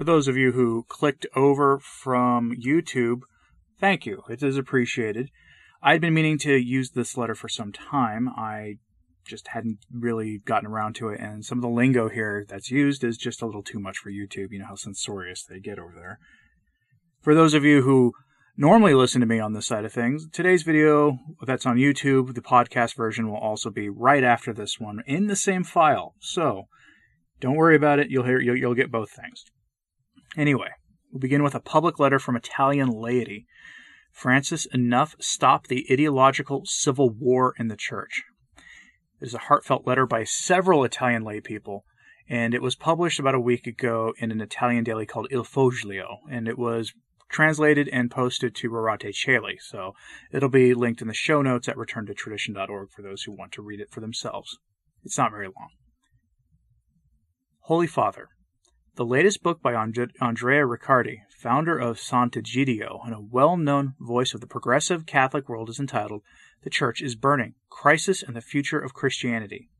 For those of you who clicked over from YouTube, thank you. It is appreciated. I'd been meaning to use this letter for some time. I just hadn't really gotten around to it, and some of the lingo here that's used is just a little too much for YouTube. You know how censorious they get over there. For those of you who normally listen to me on this side of things, today's video that's on YouTube, the podcast version will also be right after this one in the same file. So don't worry about it. You'll hear you'll, you'll get both things. Anyway, we'll begin with a public letter from Italian laity. Francis, enough stop the ideological civil war in the church. It is a heartfelt letter by several Italian lay people, and it was published about a week ago in an Italian daily called Il Foglio, and it was translated and posted to Rorate Caeli. So it'll be linked in the show notes at returntotradition.org for those who want to read it for themselves. It's not very long. Holy Father, the latest book by Andrea Riccardi, founder of Sant'Egidio and a well known voice of the progressive Catholic world, is entitled The Church is Burning Crisis and the Future of Christianity.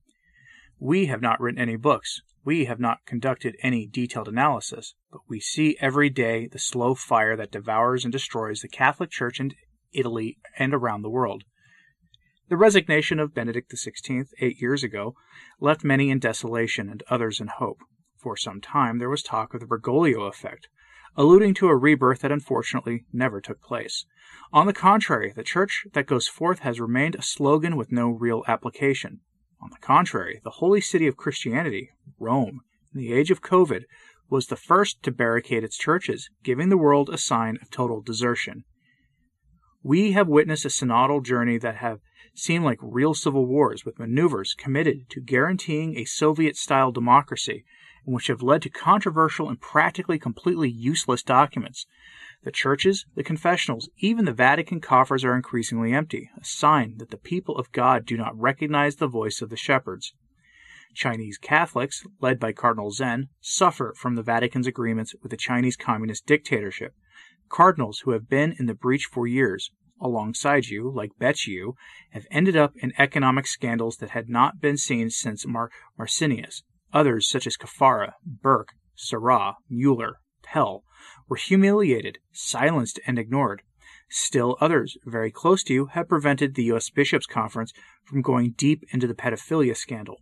We have not written any books. We have not conducted any detailed analysis, but we see every day the slow fire that devours and destroys the Catholic Church in Italy and around the world. The resignation of Benedict XVI eight years ago left many in desolation and others in hope. For some time there was talk of the Bergoglio effect, alluding to a rebirth that unfortunately never took place. On the contrary, the church that goes forth has remained a slogan with no real application. On the contrary, the holy city of Christianity, Rome, in the age of COVID, was the first to barricade its churches, giving the world a sign of total desertion. We have witnessed a synodal journey that have seemed like real civil wars with maneuvers committed to guaranteeing a Soviet style democracy and which have led to controversial and practically completely useless documents. The churches, the confessionals, even the Vatican coffers are increasingly empty, a sign that the people of God do not recognize the voice of the shepherds. Chinese Catholics, led by Cardinal Zen, suffer from the Vatican's agreements with the Chinese Communist dictatorship. Cardinals who have been in the breach for years, alongside you, like Becciu, have ended up in economic scandals that had not been seen since Mar- Marcinkus. Others, such as Caffarra, Burke, Sarah, Mueller, Pell, were humiliated, silenced, and ignored. Still others, very close to you, have prevented the U.S. Bishops' Conference from going deep into the pedophilia scandal.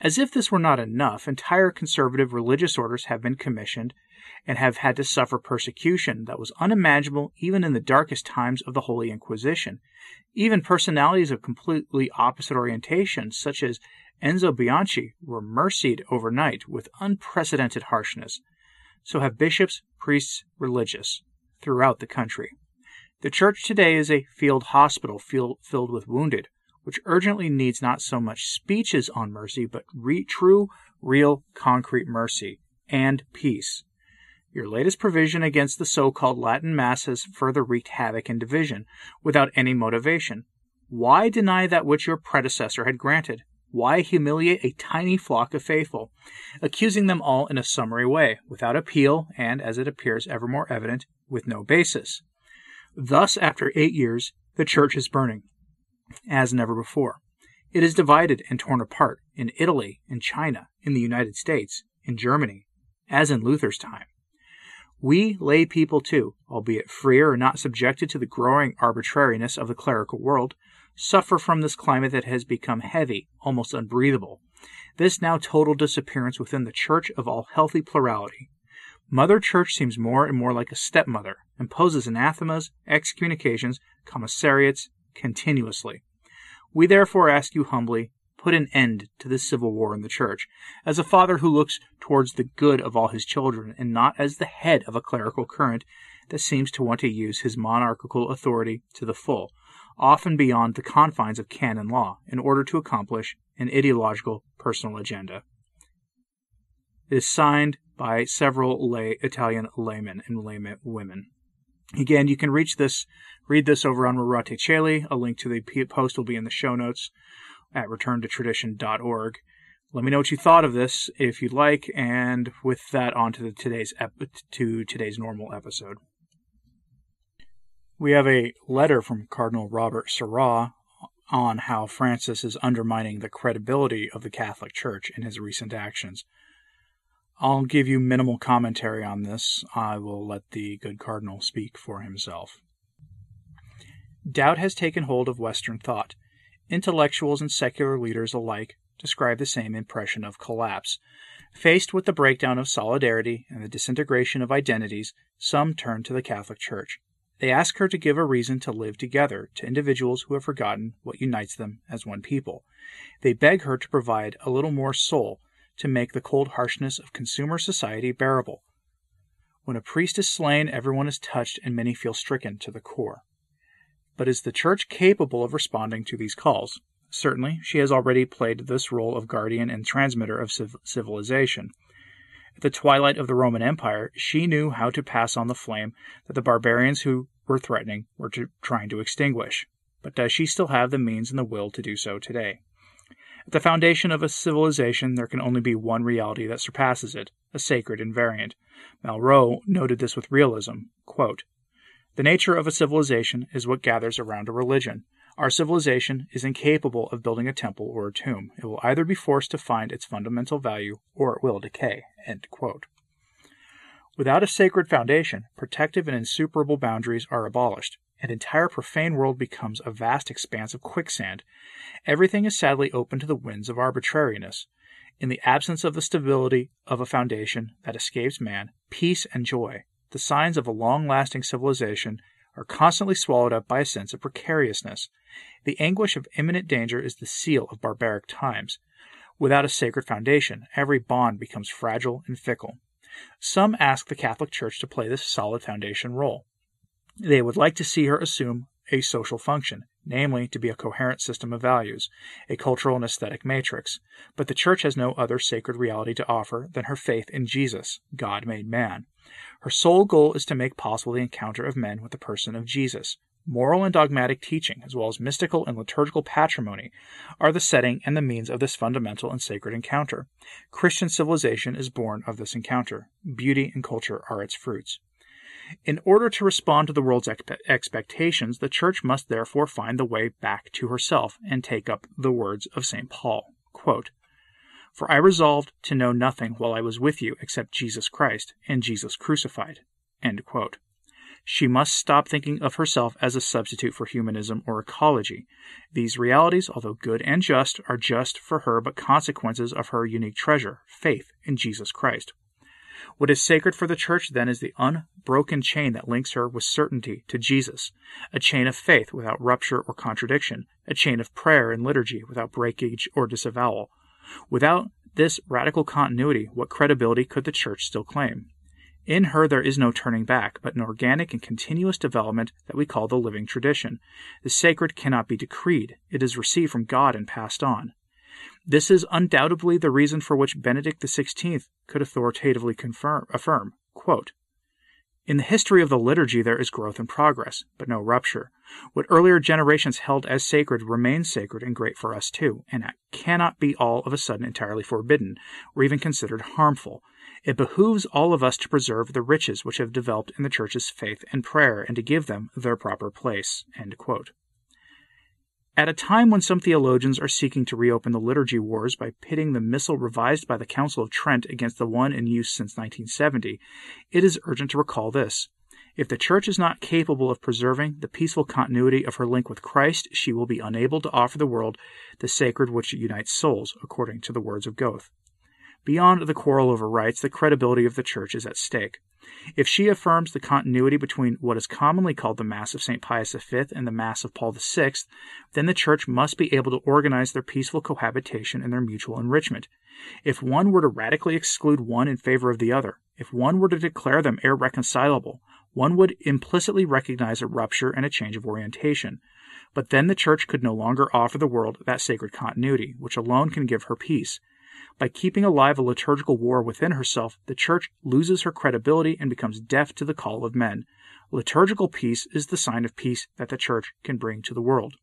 As if this were not enough, entire conservative religious orders have been commissioned and have had to suffer persecution that was unimaginable even in the darkest times of the Holy Inquisition. Even personalities of completely opposite orientations, such as Enzo Bianchi were mercied overnight with unprecedented harshness. So have bishops, priests, religious throughout the country. The church today is a field hospital filled with wounded, which urgently needs not so much speeches on mercy, but re- true, real, concrete mercy and peace. Your latest provision against the so called Latin Mass has further wreaked havoc and division without any motivation. Why deny that which your predecessor had granted? Why humiliate a tiny flock of faithful, accusing them all in a summary way, without appeal, and, as it appears ever more evident, with no basis? Thus, after eight years, the church is burning, as never before. It is divided and torn apart in Italy, in China, in the United States, in Germany, as in Luther's time. We lay people, too, albeit freer and not subjected to the growing arbitrariness of the clerical world, suffer from this climate that has become heavy, almost unbreathable. This now total disappearance within the church of all healthy plurality. Mother Church seems more and more like a stepmother, imposes anathemas, excommunications, commissariats continuously. We therefore ask you humbly, put an end to this civil war in the church, as a father who looks towards the good of all his children, and not as the head of a clerical current that seems to want to use his monarchical authority to the full, often beyond the confines of canon law, in order to accomplish an ideological personal agenda. It is signed by several lay Italian laymen and laymen women. Again, you can reach this, read this over on Rorate Caeli. A link to the post will be in the show notes at returntotradition.org. Let me know what you thought of this, if you'd like, and with that, on to today's ep- to today's normal episode. We have a letter from Cardinal Robert Sarah on how Francis is undermining the credibility of the Catholic Church in his recent actions. I'll give you minimal commentary on this. I will let the good cardinal speak for himself. Doubt has taken hold of Western thought. Intellectuals and secular leaders alike describe the same impression of collapse. Faced with the breakdown of solidarity and the disintegration of identities, some turn to the Catholic Church. They ask her to give a reason to live together to individuals who have forgotten what unites them as one people. They beg her to provide a little more soul to make the cold harshness of consumer society bearable. When a priest is slain, everyone is touched and many feel stricken to the core. But is the Church capable of responding to these calls? Certainly, she has already played this role of guardian and transmitter of civilization. At the twilight of the Roman Empire, she knew how to pass on the flame that the barbarians who were threatening were to, trying to extinguish. But does she still have the means and the will to do so today? At the foundation of a civilization, there can only be one reality that surpasses it, a sacred invariant. Malraux noted this with realism. Quote, the nature of a civilization is what gathers around a religion. Our civilization is incapable of building a temple or a tomb. It will either be forced to find its fundamental value or it will decay. Without a sacred foundation, protective and insuperable boundaries are abolished. An entire profane world becomes a vast expanse of quicksand. Everything is sadly open to the winds of arbitrariness. In the absence of the stability of a foundation that escapes man, peace and joy, the signs of a long lasting civilization, are constantly swallowed up by a sense of precariousness. The anguish of imminent danger is the seal of barbaric times. Without a sacred foundation, every bond becomes fragile and fickle. Some ask the Catholic Church to play this solid foundation role. They would like to see her assume a social function, namely to be a coherent system of values, a cultural and aesthetic matrix. But the Church has no other sacred reality to offer than her faith in Jesus, God made man. Her sole goal is to make possible the encounter of men with the person of Jesus. Moral and dogmatic teaching, as well as mystical and liturgical patrimony, are the setting and the means of this fundamental and sacred encounter. Christian civilization is born of this encounter. Beauty and culture are its fruits. In order to respond to the world's expectations, the Church must therefore find the way back to herself and take up the words of St. Paul. Quote, For I resolved to know nothing while I was with you except Jesus Christ and Jesus crucified. She must stop thinking of herself as a substitute for humanism or ecology. These realities, although good and just, are just for her but consequences of her unique treasure, faith in Jesus Christ. What is sacred for the Church then is the unbroken chain that links her with certainty to Jesus, a chain of faith without rupture or contradiction, a chain of prayer and liturgy without breakage or disavowal. Without this radical continuity, what credibility could the Church still claim? In her there is no turning back, but an organic and continuous development that we call the living tradition. The sacred cannot be decreed, it is received from God and passed on. This is undoubtedly the reason for which Benedict XVI could authoritatively confirm, affirm, quote, in the history of the liturgy, there is growth and progress, but no rupture. What earlier generations held as sacred remains sacred and great for us too, and it cannot be all of a sudden entirely forbidden, or even considered harmful. It behooves all of us to preserve the riches which have developed in the Church's faith and prayer, and to give them their proper place. At a time when some theologians are seeking to reopen the liturgy wars by pitting the missal revised by the Council of Trent against the one in use since 1970, it is urgent to recall this. If the Church is not capable of preserving the peaceful continuity of her link with Christ, she will be unable to offer the world the sacred which unites souls, according to the words of Goethe. Beyond the quarrel over rites, the credibility of the Church is at stake. If she affirms the continuity between what is commonly called the Mass of St. Pius V and the Mass of Paul VI, then the Church must be able to organize their peaceful cohabitation and their mutual enrichment. If one were to radically exclude one in favor of the other, if one were to declare them irreconcilable, one would implicitly recognize a rupture and a change of orientation. But then the Church could no longer offer the world that sacred continuity, which alone can give her peace. By keeping alive a liturgical war within herself, the Church loses her credibility and becomes deaf to the call of men. Liturgical peace is the sign of peace that the Church can bring to the world.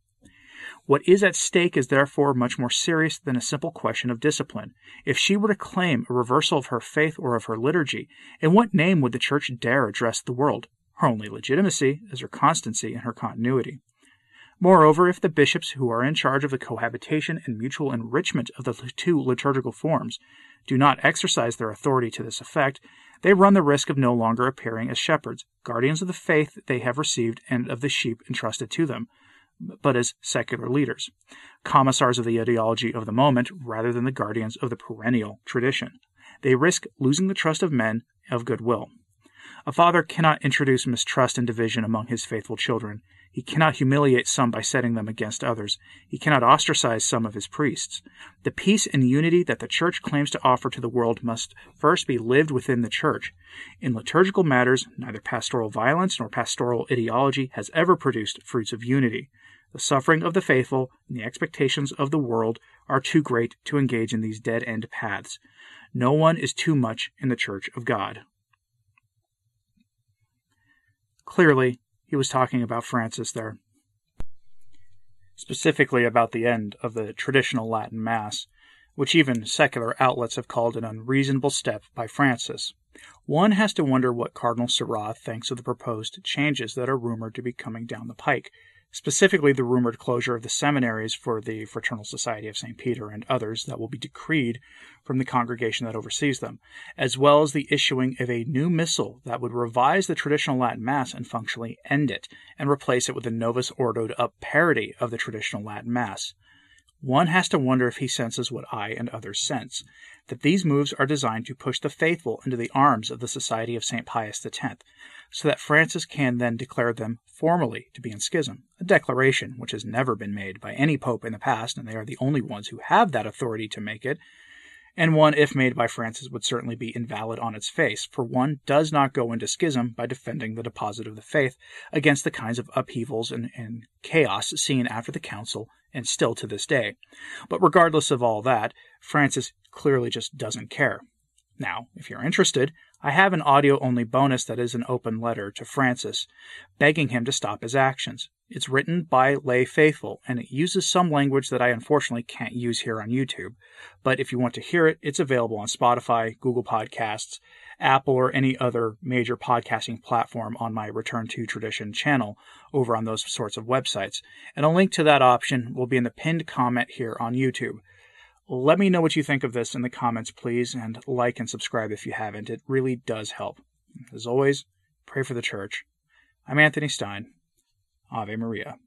What is at stake is therefore much more serious than a simple question of discipline. If she were to claim a reversal of her faith or of her liturgy, in what name would the Church dare address the world? Her only legitimacy is her constancy and her continuity. Moreover, if the bishops who are in charge of the cohabitation and mutual enrichment of the two liturgical forms do not exercise their authority to this effect, they run the risk of no longer appearing as shepherds, guardians of the faith they have received and of the sheep entrusted to them, but as secular leaders, commissars of the ideology of the moment rather than the guardians of the perennial tradition. They risk losing the trust of men of goodwill. A father cannot introduce mistrust and division among his faithful children. He cannot humiliate some by setting them against others. He cannot ostracize some of his priests. The peace and unity that the Church claims to offer to the world must first be lived within the Church. In liturgical matters, neither pastoral violence nor pastoral ideology has ever produced fruits of unity. The suffering of the faithful and the expectations of the world are too great to engage in these dead end paths. No one is too much in the Church of God. Clearly, he was talking about Francis there. Specifically about the end of the traditional Latin Mass, which even secular outlets have called an unreasonable step by Francis. One has to wonder what Cardinal Sarah thinks of the proposed changes that are rumored to be coming down the pike, specifically the rumored closure of the seminaries for the Fraternal Society of St. Peter and others that will be decreed from the congregation that oversees them, as well as the issuing of a new missal that would revise the traditional Latin Mass and functionally end it, and replace it with a Novus Ordo'd up parody of the traditional Latin Mass. One has to wonder if he senses what I and others sense that these moves are designed to push the faithful into the arms of the Society of St. Pius X, so that Francis can then declare them formally to be in schism, a declaration which has never been made by any pope in the past, and they are the only ones who have that authority to make it, and one, if made by Francis, would certainly be invalid on its face, for one does not go into schism by defending the deposit of the faith against the kinds of upheavals and, and chaos seen after the council and still to this day. But regardless of all that, Francis clearly just doesn't care. Now, if you're interested, I have an audio only bonus that is an open letter to Francis, begging him to stop his actions. It's written by lay faithful, and it uses some language that I unfortunately can't use here on YouTube. But if you want to hear it, it's available on Spotify, Google Podcasts, Apple, or any other major podcasting platform on my Return to Tradition channel over on those sorts of websites. And a link to that option will be in the pinned comment here on YouTube. Let me know what you think of this in the comments, please, and like and subscribe if you haven't. It really does help. As always, pray for the church. I'm Anthony Stine. Ave Maria.